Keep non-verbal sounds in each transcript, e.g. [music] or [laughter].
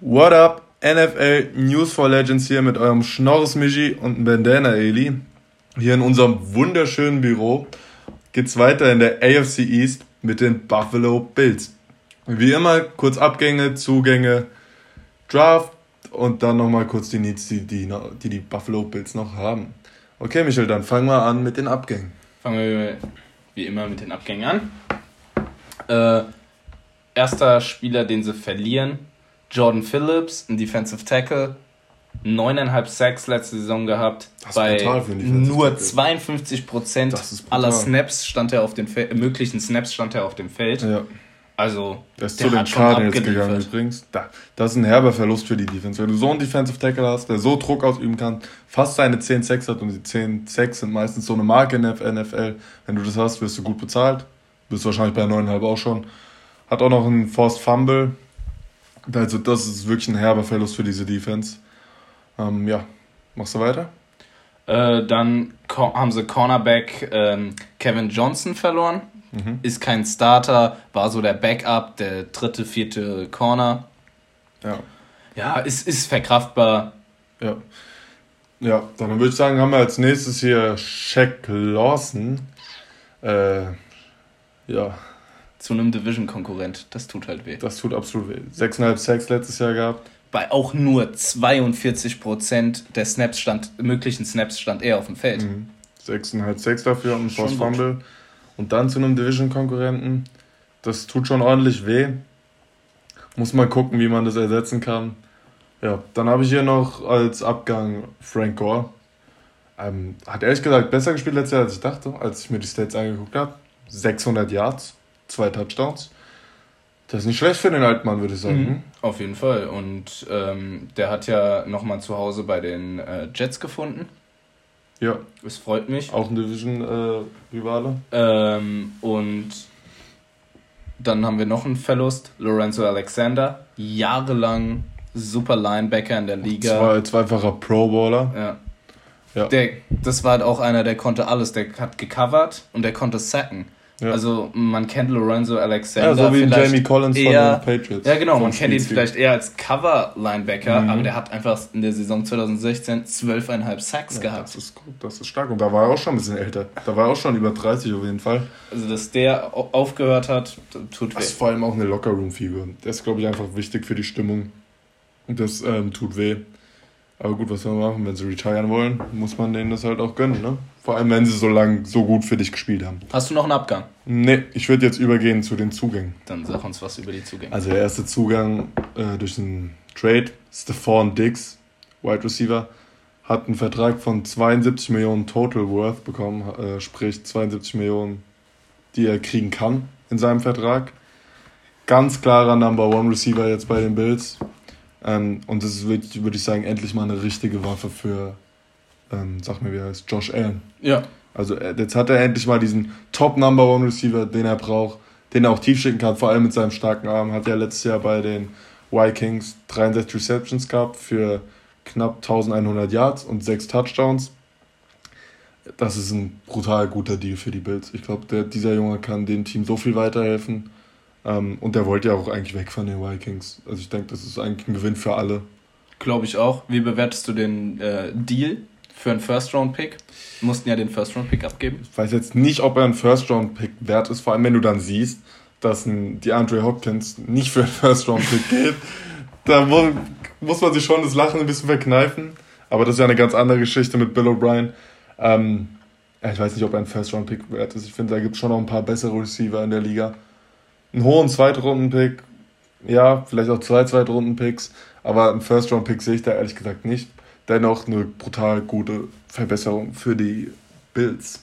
What up? NFL News for Legends hier mit eurem Schnorres Michi und einem Bandana Eli. Hier in unserem wunderschönen Büro geht's weiter in der AFC East mit den Buffalo Bills. Wie immer kurz Abgänge, Zugänge, Draft und dann nochmal kurz die Needs, die die, die die Buffalo Bills noch haben. Okay, Michel, dann fangen wir an mit den Abgängen. Fangen wir wie immer mit den Abgängen an. Äh, erster Spieler, den sie verlieren, Jordan Phillips, ein Defensive Tackle, 9,5 Sacks letzte Saison gehabt. Bei nur 52 Prozent aller Snaps stand er auf dem Feld, möglichen Snaps stand er auf dem Feld. Ja. Also, der ist der zu den Cardinals gegangen übrigens. das ist ein herber Verlust für die Defense. Wenn du so einen Defensive Tackle hast, der so Druck ausüben kann, fast seine 10 Sacks hat und die 10 Sacks sind meistens so eine Marke in der NFL. Wenn du das hast, wirst du gut bezahlt. Bist wahrscheinlich bei 9,5 auch schon. Hat auch noch einen Forced Fumble. Also, das ist wirklich ein herber Verlust für diese Defense. Ähm, ja, machst du weiter? Äh, dann haben sie Cornerback ähm, Kevin Johnson verloren. Mhm. Ist kein Starter, war so der Backup, der dritte, vierte Corner. Ja. Ja, ist, ist verkraftbar. Ja. Ja, dann würde ich sagen, haben wir als nächstes hier Shaq Lawson. Äh, ja. Zu einem Division-Konkurrent. Das tut halt weh. Das tut absolut weh. 6,5 Sacks letztes Jahr gehabt. Bei auch nur 42% der Snaps stand, möglichen Snaps stand er auf dem Feld. Mhm. 6,5 Sacks dafür und ein Force Fumble. Und dann zu einem Division-Konkurrenten. Das tut schon ordentlich weh. Muss man gucken, wie man das ersetzen kann. Ja, dann habe ich hier noch als Abgang Frank Gore. Ähm, hat ehrlich gesagt besser gespielt letztes Jahr, als ich dachte, als ich mir die Stats angeguckt habe. 600 Yards, zwei Touchdowns. Das ist nicht schlecht für den Altmann, würde ich sagen. Mhm, auf jeden Fall. Und ähm, der hat ja nochmal zu Hause bei den äh, Jets gefunden. Ja. Es freut mich. Auch ein Division-Rivale. Äh, ähm, und dann haben wir noch einen Verlust. Lorenzo Alexander. Jahrelang super Linebacker in der Liga. Zwei, zweifacher Pro-Bowler. Ja. ja. Der, das war halt auch einer, der konnte alles. Der hat gecovert und der konnte sacken. Ja. Also man kennt Lorenzo Alexander. Ja, so wie Jamie Collins eher, von den Patriots. Ja, genau, man kennt ihn vielleicht eher als Cover-Linebacker, mhm. aber der hat einfach in der Saison 2016 12,5 Sacks ja, gehabt. Das ist gut, das ist stark. Und da war er auch schon ein bisschen älter. Da war er auch schon über 30 auf jeden Fall. Also, dass der aufgehört hat, tut weh. Das ist vor allem auch eine Lockerroom-Figur. Der ist, glaube ich, einfach wichtig für die Stimmung. Und das ähm, tut weh. Aber gut, was soll man machen? Wenn sie retiren wollen, muss man denen das halt auch gönnen, ne? Vor allem, wenn sie so lange so gut für dich gespielt haben. Hast du noch einen Abgang? Nee, ich würde jetzt übergehen zu den Zugängen. Dann sag uns was über die Zugänge. Also der erste Zugang äh, durch einen Trade, Stephon Diggs, Wide Receiver, hat einen Vertrag von 72 Millionen Total Worth bekommen, äh, sprich 72 Millionen, die er kriegen kann in seinem Vertrag. Ganz klarer Number One Receiver jetzt bei den Bills. Ähm, und das ist, würde ich sagen, endlich mal eine richtige Waffe für ähm, sag mir, wie er heißt, Josh Allen. Ja. Also äh, jetzt hat er endlich mal diesen Top Number One Receiver, den er braucht, den er auch tief schicken kann, vor allem mit seinem starken Arm. Hat er letztes Jahr bei den Vikings 63 Receptions gehabt für knapp 1100 Yards und 6 Touchdowns. Das ist ein brutal guter Deal für die Bills. Ich glaube, dieser Junge kann dem Team so viel weiterhelfen. Ähm, und der wollte ja auch eigentlich weg von den Vikings. Also ich denke, das ist eigentlich ein Gewinn für alle. Glaube ich auch. Wie bewertest du den äh, Deal? für einen First-Round-Pick. Mussten ja den First-Round-Pick abgeben. Ich weiß jetzt nicht, ob er ein First-Round-Pick wert ist, vor allem wenn du dann siehst, dass ein DeAndre Hopkins nicht für einen First-Round-Pick geht. [laughs] Da muss man sich schon das Lachen ein bisschen verkneifen. Aber das ist ja eine ganz andere Geschichte mit Bill O'Brien. Ähm, ich weiß nicht, ob er ein First-Round-Pick wert ist. Ich finde, da gibt es schon noch ein paar bessere Receiver in der Liga. Einen hohen Zweitrunden-Pick, ja, vielleicht auch zwei Zweitrunden-Picks, aber einen First-Round-Pick sehe ich da ehrlich gesagt nicht dennoch eine brutal gute Verbesserung für die Bills.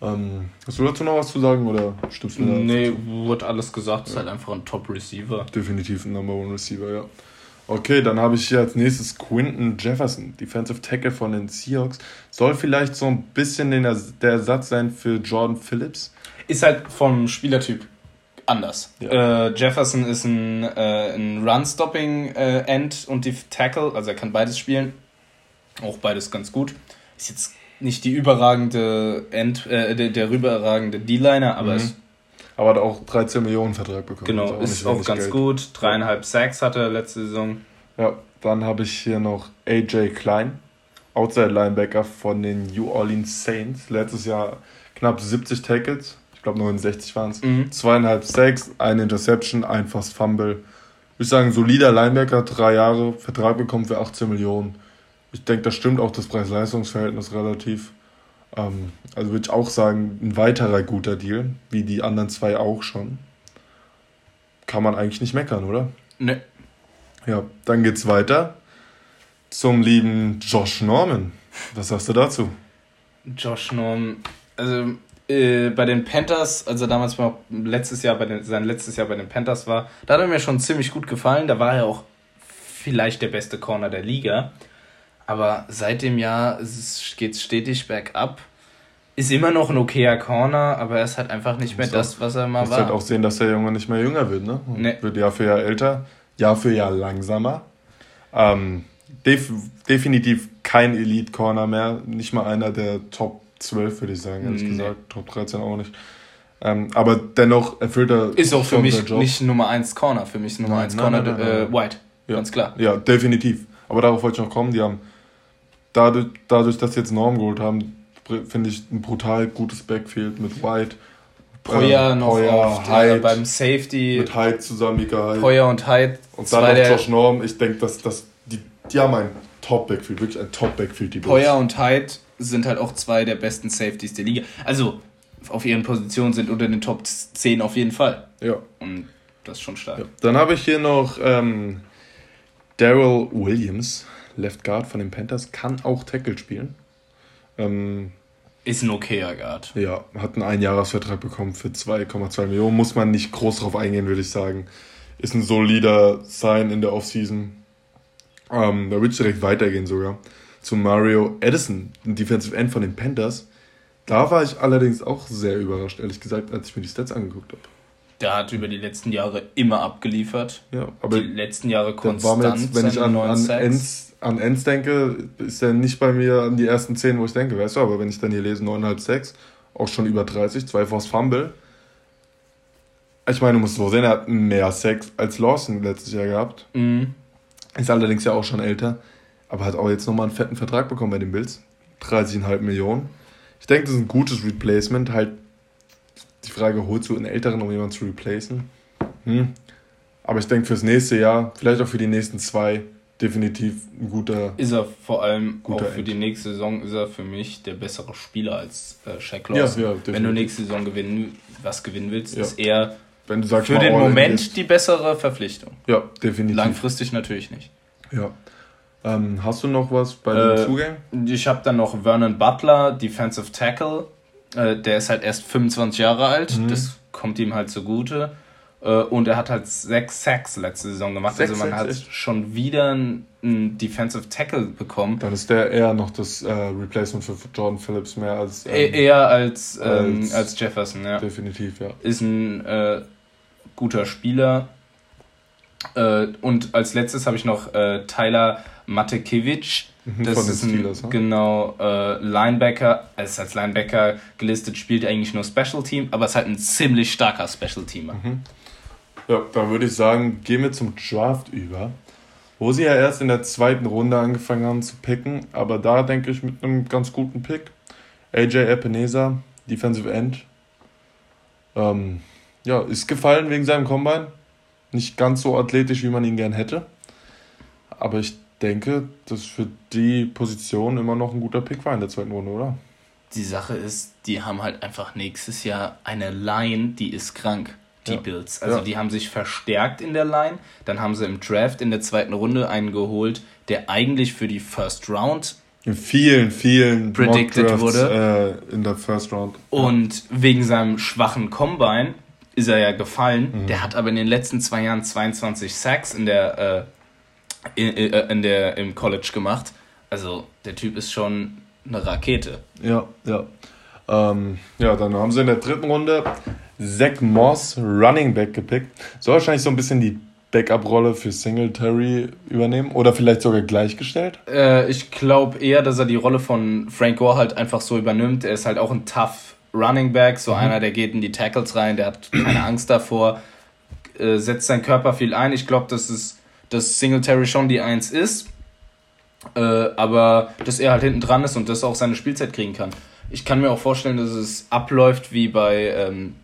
Ähm, hast du dazu noch was zu sagen oder stimmst du da? Nee, wurde alles gesagt, ja. ist halt einfach ein Top-Receiver. Definitiv ein Number One Receiver, ja. Okay, dann habe ich hier als nächstes Quinton Jefferson, Defensive Tackle von den Seahawks. Soll vielleicht so ein bisschen den, der Ersatz sein für Jordan Phillips. Ist halt vom Spielertyp anders. Ja. Äh, Jefferson ist ein, äh, ein Run-Stopping-End äh, und die Tackle, also er kann beides spielen. Auch beides ganz gut. Ist jetzt nicht die überragende End, äh, der, der überragende D-Liner, aber mhm. ist aber hat auch 13 Millionen Vertrag bekommen. Genau, Also ist auch, ganz Geld. gut. Dreieinhalb Sacks hatte er letzte Saison. Ja, dann habe ich hier noch AJ Klein, Outside Linebacker von den New Orleans Saints. Letztes Jahr knapp 70 Tackles, ich glaube 69 waren es. Mhm. Zweieinhalb Sacks, eine Interception, ein Fast Fumble. Ich würde sagen, solider Linebacker, drei Jahre, Vertrag bekommen für 18 Millionen. Ich denke, das stimmt auch das Preis-Leistungs-Verhältnis relativ. Ähm, also würde ich auch sagen, ein weiterer guter Deal, wie die anderen zwei auch schon. Kann man eigentlich nicht meckern, oder? Ne. Ja, dann geht's weiter zum lieben Josh Norman. Was sagst du dazu? Josh Norman, also äh, bei den Panthers, als er damals mal letztes Jahr bei den, sein letztes Jahr bei den Panthers war, da hat er mir schon ziemlich gut gefallen. Da war er auch vielleicht der beste Corner der Liga. Aber seit dem Jahr geht es stetig bergab. Ist immer noch ein okayer Corner, aber er ist halt einfach nicht mehr das, was er mal war. Du halt auch sehen, dass der Junge nicht mehr jünger wird, ne? Nee. Wird Jahr für Jahr älter, Jahr für Jahr langsamer. Ähm, def definitiv kein Elite-Corner mehr. Nicht mal einer der Top 12, würde ich sagen, ehrlich nee. gesagt. Top 13 auch nicht. Ähm, aber dennoch erfüllt er. Ist auch für mich nicht Nummer 1 Corner. Für mich ist Nummer 1 Corner nein, nein, nein, äh, White. Ja. Ganz klar. Ja, definitiv. Aber darauf wollte ich noch kommen. Die haben dadurch, dadurch dass sie jetzt Norm geholt haben, finde ich ein brutal gutes Backfield mit White. Poyer äh, noch Poyer, oft, Hyde, beim Safety. Mit Hyde zusammen, Mika Hyde. Poyer und Hyde. Und dann noch Josh Norm. Ich denke, dass, dass die, die haben ein Top-Backfield, wirklich ein Top-Backfield, die Poyer und Hyde sind halt auch zwei der besten Safeties der Liga. Also auf ihren Positionen sind unter den Top 10 auf jeden Fall. Ja. Und das ist schon stark. Ja. Dann habe ich hier noch ähm, Daryl Williams, Left Guard von den Panthers, kann auch Tackle spielen. Ähm, ist ein okayer Guard. Ja, hat einen Einjahresvertrag bekommen für 2,2 Millionen. Muss man nicht groß drauf eingehen, würde ich sagen. Ist ein solider Sign in der Offseason. Ähm, da würde ich direkt weitergehen sogar. Zu Mario Edison, ein Defensive End von den Panthers. Da war ich allerdings auch sehr überrascht, ehrlich gesagt, als ich mir die Stats angeguckt habe. Der hat über die letzten Jahre immer abgeliefert. Ja, aber die letzten Jahre konstant. War jetzt, wenn ich an, an, Ends, an Ends denke, ist er nicht bei mir an die ersten 10, wo ich denke, weißt du, aber wenn ich dann hier lese 9,5 6, auch schon über 30, zwei Force Fumble. Ich meine, du musst so sehen, er hat mehr Sex als Lawson letztes Jahr gehabt. Mhm. Ist allerdings ja auch schon älter, aber hat auch jetzt nochmal einen fetten Vertrag bekommen bei den Bills. 30,5 Millionen. Ich denke, das ist ein gutes Replacement. Halt die Frage, holst du einen Älteren, um jemanden zu replacen? Hm. Aber ich denke, fürs nächste Jahr, vielleicht auch für die nächsten zwei, definitiv ein guter. Ist er vor allem auch für End. die nächste Saison ist er für mich der bessere Spieler als äh, Shaq Lawson. Ja, ja, Wenn du nächste Saison gewinnen, was gewinnen willst, ja. ist er Wenn du sagst, für den Moment die bessere Verpflichtung. Ja, definitiv. Langfristig natürlich nicht. Ja. Ähm, hast du noch was bei den äh, Zugängen? Ich habe dann noch Vernon Butler, Defensive Tackle. Äh, der ist halt erst 25 Jahre alt. Mhm. Das kommt ihm halt zugute. Äh, und er hat halt sechs Sacks letzte Saison gemacht. Sechs also man hat echt? schon wieder einen Defensive Tackle bekommen. Dann ist der eher noch das äh, Replacement für Jordan Phillips mehr als. E ähm, eher als, ähm, als, als, Jefferson, ja. Definitiv, ja. Ist ein äh, guter Spieler. Äh, und als letztes habe ich noch äh, Tyler Matekevich. Mhm, das ist ein Steelers, ne? genau äh, Linebacker. Er ist als Linebacker gelistet, spielt eigentlich nur Special Team, aber ist halt ein ziemlich starker Special Teamer. Mhm. Ja, dann würde ich sagen, gehen wir zum Draft über. Wo sie ja erst in der zweiten Runde angefangen haben zu picken, aber da denke ich mit einem ganz guten Pick. AJ Epinesa, Defensive End. Ähm, ja, ist gefallen wegen seinem Combine. Nicht ganz so athletisch, wie man ihn gern hätte. Aber ich denke, das ist für die Position immer noch ein guter Pick war in der zweiten Runde, oder? Die Sache ist, die haben halt einfach nächstes Jahr eine Line, die ist krank, die ja. Bills. Also ja. die haben sich verstärkt in der Line. Dann haben sie im Draft in der zweiten Runde einen geholt, der eigentlich für die First Round in vielen, vielen predicted wurde. Äh, in der First Round. Und wegen seinem schwachen Combine ist er ja gefallen. Mhm. Der hat aber in den letzten zwei Jahren 22 Sacks in der, äh, in, äh, in, der, im College gemacht. Also der Typ ist schon eine Rakete. Ja, ja. Ähm, ja, dann haben sie in der dritten Runde Zach Moss, Running Back, gepickt. Soll wahrscheinlich so ein bisschen die Backup-Rolle für Singletary übernehmen oder vielleicht sogar gleichgestellt? Äh, ich glaube eher, dass er die Rolle von Frank Gore halt einfach so übernimmt. Er ist halt auch ein tough Running Back, so mhm. einer, der geht in die Tackles rein, der hat keine Angst davor, äh, setzt seinen Körper viel ein. Ich glaube, dass es dass Singletary schon die Eins ist, äh, aber dass er halt hinten dran ist und das auch seine Spielzeit kriegen kann. Ich kann mir auch vorstellen, dass es abläuft wie bei, ähm,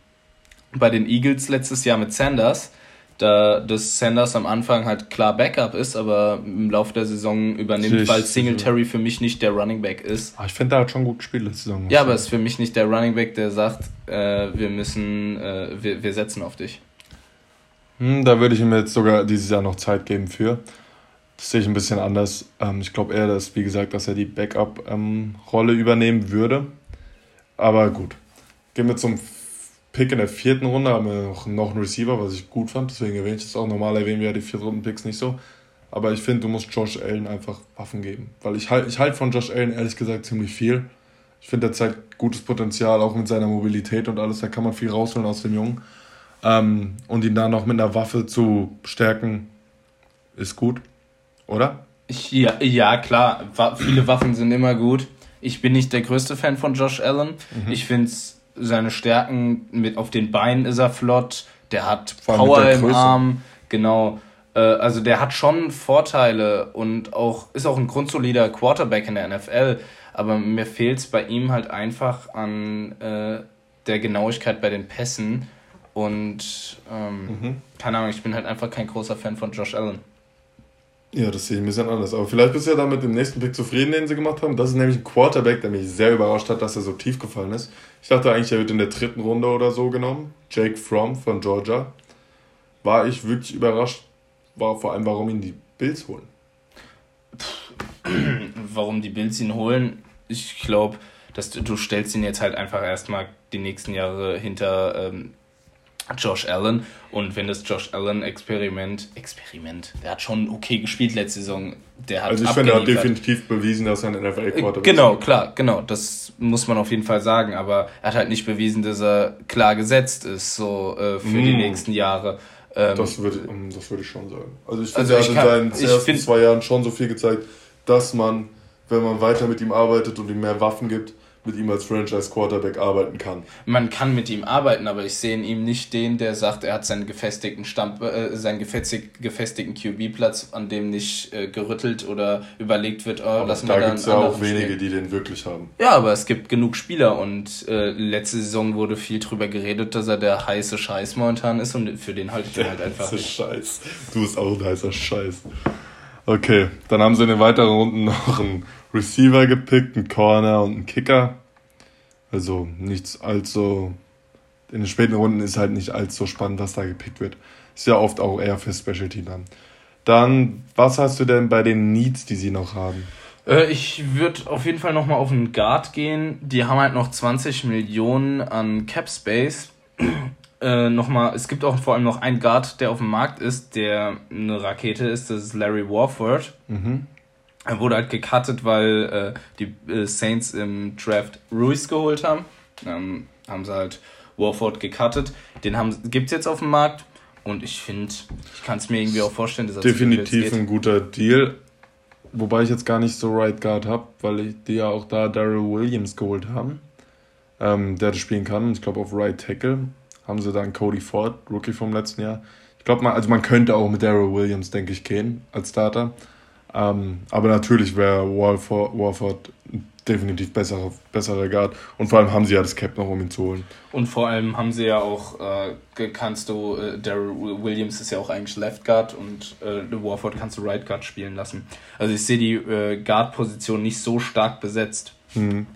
bei den Eagles letztes Jahr mit Sanders, da das Sanders am Anfang halt klar Backup ist, aber im Laufe der Saison übernimmt, ich, weil Singletary für mich nicht der Running Back ist. Ah, ich finde, er hat schon gut gespielt letzte Saison. Ja, aber es ist für mich nicht der Running Back, der sagt, äh, wir müssen, äh, wir, wir setzen auf dich. Hm, da würde ich ihm jetzt sogar dieses Jahr noch Zeit geben für. Das sehe ich ein bisschen anders. Ähm, ich glaube eher, dass, wie gesagt, dass er die Backup-Rolle ähm, übernehmen würde. Aber gut. Gehen wir zum Pick in der vierten Runde. Haben wir noch, noch einen Receiver, was ich gut fand. Deswegen erwähne ich das auch. Normal erwähnen wir ja die vierten Runden-Picks nicht so. Aber ich finde, du musst Josh Allen einfach Waffen geben. Weil ich halte ich halt von Josh Allen ehrlich gesagt ziemlich viel. Ich finde, der zeigt gutes Potenzial, auch mit seiner Mobilität und alles. Da kann man viel rausholen aus dem Jungen. Ähm, und ihn dann noch mit einer Waffe zu stärken, ist gut, oder? Ja, ja klar. viele Waffen sind immer gut. Ich bin nicht der größte Fan von Josh Allen. Mhm. Ich finde seine Stärken mit auf den Beinen ist er flott. Der hat Power im Arm. Genau. Äh, also der hat schon Vorteile und auch ist auch ein grundsolider Quarterback in der NFL. Aber mir fehlt es bei ihm halt einfach an äh, der Genauigkeit bei den Pässen. Und ähm, mhm. keine Ahnung, ich bin halt einfach kein großer Fan von Josh Allen. Ja, das sehe ich ein bisschen anders. Aber vielleicht bist du ja dann mit dem nächsten Pick zufrieden, den sie gemacht haben. Das ist nämlich ein Quarterback, der mich sehr überrascht hat, dass er so tief gefallen ist. Ich dachte eigentlich, er wird in der dritten Runde oder so genommen. Jake Fromm von Georgia. War ich wirklich überrascht, war vor allem, warum ihn die Bills holen. [clears throat] warum die Bills ihn holen? Ich glaube, dass du, du stellst ihn jetzt halt einfach erstmal die nächsten Jahre hinter ähm, Josh Allen. Und wenn das Josh Allen-Experiment, Experiment, der hat schon okay gespielt letzte Saison. Der hat also ich finde, er hat definitiv bewiesen, dass er ein NFL-Quarterback ist. Genau, klar, genau. Das muss man auf jeden Fall sagen. Aber er hat halt nicht bewiesen, dass er klar gesetzt ist, so äh, für mm. die nächsten Jahre. Ähm, das, würde, das würde ich schon sagen. Also ich finde, also er hat in seinen ersten find, zwei Jahren schon so viel gezeigt, dass man, wenn man weiter mit ihm arbeitet und ihm mehr Waffen gibt, mit ihm als Franchise-Quarterback arbeiten kann. Man kann mit ihm arbeiten, aber ich sehe in ihm nicht den, der sagt, er hat seinen gefestigten Stamp, äh, seinen gefestig, gefestigten QB-Platz, an dem nicht äh, gerüttelt oder überlegt wird, oh, lassen wir da gibt es ja auch wenige, stehen. die den wirklich haben. Ja, aber es gibt genug Spieler und äh, letzte Saison wurde viel drüber geredet, dass er der heiße Scheiß momentan ist und für den halte ich ihn halt einfach nicht. Scheiß. Du bist auch ein heißer Scheiß. Okay, dann haben sie in den weiteren Runden noch einen Receiver gepickt, einen Corner und einen Kicker. Also nichts allzu. In den späten Runden ist halt nicht allzu spannend, was da gepickt wird. Ist ja oft auch eher für Specialty dann. Dann, was hast du denn bei den Needs, die sie noch haben? Äh, ich würde auf jeden Fall nochmal auf einen Guard gehen. Die haben halt noch 20 Millionen an Cap Space. Äh, nochmal, es gibt auch vor allem noch einen Guard, der auf dem Markt ist, der eine Rakete ist. Das ist Larry Warford. Mhm. Er wurde halt gecuttet, weil äh, die äh, Saints im Draft Ruiz geholt haben. Ähm, haben sie halt Warford gecuttet. Den gibt es jetzt auf dem Markt. Und ich finde, ich kann es mir irgendwie auch vorstellen, dass das Definitiv ein guter Deal. Wobei ich jetzt gar nicht so Right Guard habe, weil die ja auch da Daryl Williams geholt haben, ähm, der das spielen kann. Ich glaube, auf Right Tackle haben sie dann Cody Ford, Rookie vom letzten Jahr. Ich glaube, man, also man könnte auch mit Daryl Williams, denke ich, gehen als Starter. Ähm, aber natürlich wäre Warford, definitiv besserer, besserer Guard. Und vor allem haben sie ja das Cap noch, um ihn zu holen. Und vor allem haben sie ja auch, äh, kannst du, äh, Daryl Williams ist ja auch eigentlich Left Guard und äh, Warford kannst du Right Guard spielen lassen. Also ich sehe die äh, Guard-Position nicht so stark besetzt. Hm.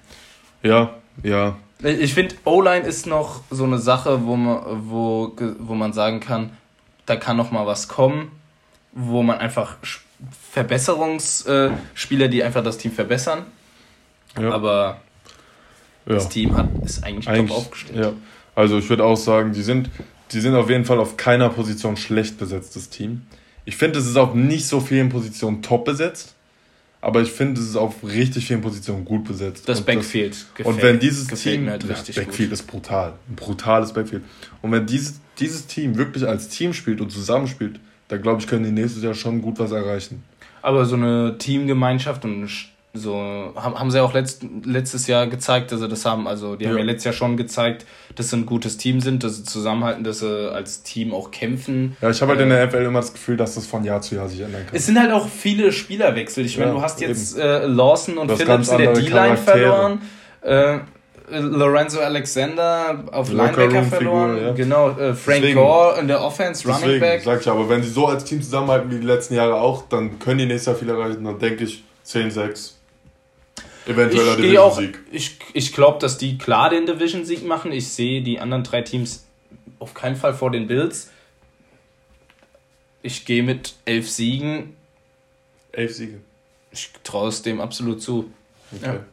Ja, ja. Ich finde, O-Line ist noch so eine Sache, wo man, wo, wo man sagen kann, da kann noch mal was kommen, wo man einfach Verbesserungsspieler, die einfach das Team verbessern. Ja. Aber ja. das Team hat, ist eigentlich, eigentlich top aufgestellt. Ja. Also ich würde auch sagen, die sind, die sind auf jeden Fall auf keiner Position schlecht besetztes Team. Ich finde, es ist auch nicht so vielen Positionen top besetzt, aber ich finde, es ist auf richtig vielen Positionen gut besetzt. Das und Backfield das, gefällt, Und wenn dieses Team, halt richtig Backfield gut. ist brutal, ein brutales Backfield. Und wenn dieses, dieses Team wirklich als Team spielt und zusammenspielt, dann glaube ich, können die nächstes Jahr schon gut was erreichen. Aber so eine Teamgemeinschaft und So, haben, haben sie auch letzt, letztes Jahr gezeigt, dass sie das haben. Also, die ja. haben ja letztes Jahr schon gezeigt, dass sie ein gutes Team sind, dass sie zusammenhalten, dass sie als Team auch kämpfen. Ja, ich habe halt äh, in der FL immer das Gefühl, dass das von Jahr zu Jahr sich ändern kann. Es sind halt auch viele Spielerwechsel. Ich meine, du hast jetzt äh, Lawson und Phillips in der D-Line verloren. Äh, Lorenzo Alexander auf Linebacker verloren. Ja. Genau, äh, Frank deswegen, Gore in der Offense, Running deswegen, Back. Sag ich aber, wenn sie so als Team zusammenhalten wie die letzten Jahre auch, dann können die nächstes Jahr viel erreichen. Dann denke ich 10-6. Eventueller Division-Sieg. Ich, ich glaube, dass die klar den Division-Sieg machen. Ich sehe die anderen drei Teams auf keinen Fall vor den Bills. Ich gehe mit elf Siegen. Elf Siege. Ich traue es dem absolut zu. Okay. Ja.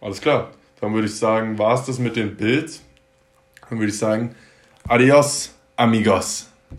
Alles klar. Dann würde ich sagen, war es das mit den Bills. Dann würde ich sagen, adios, amigos.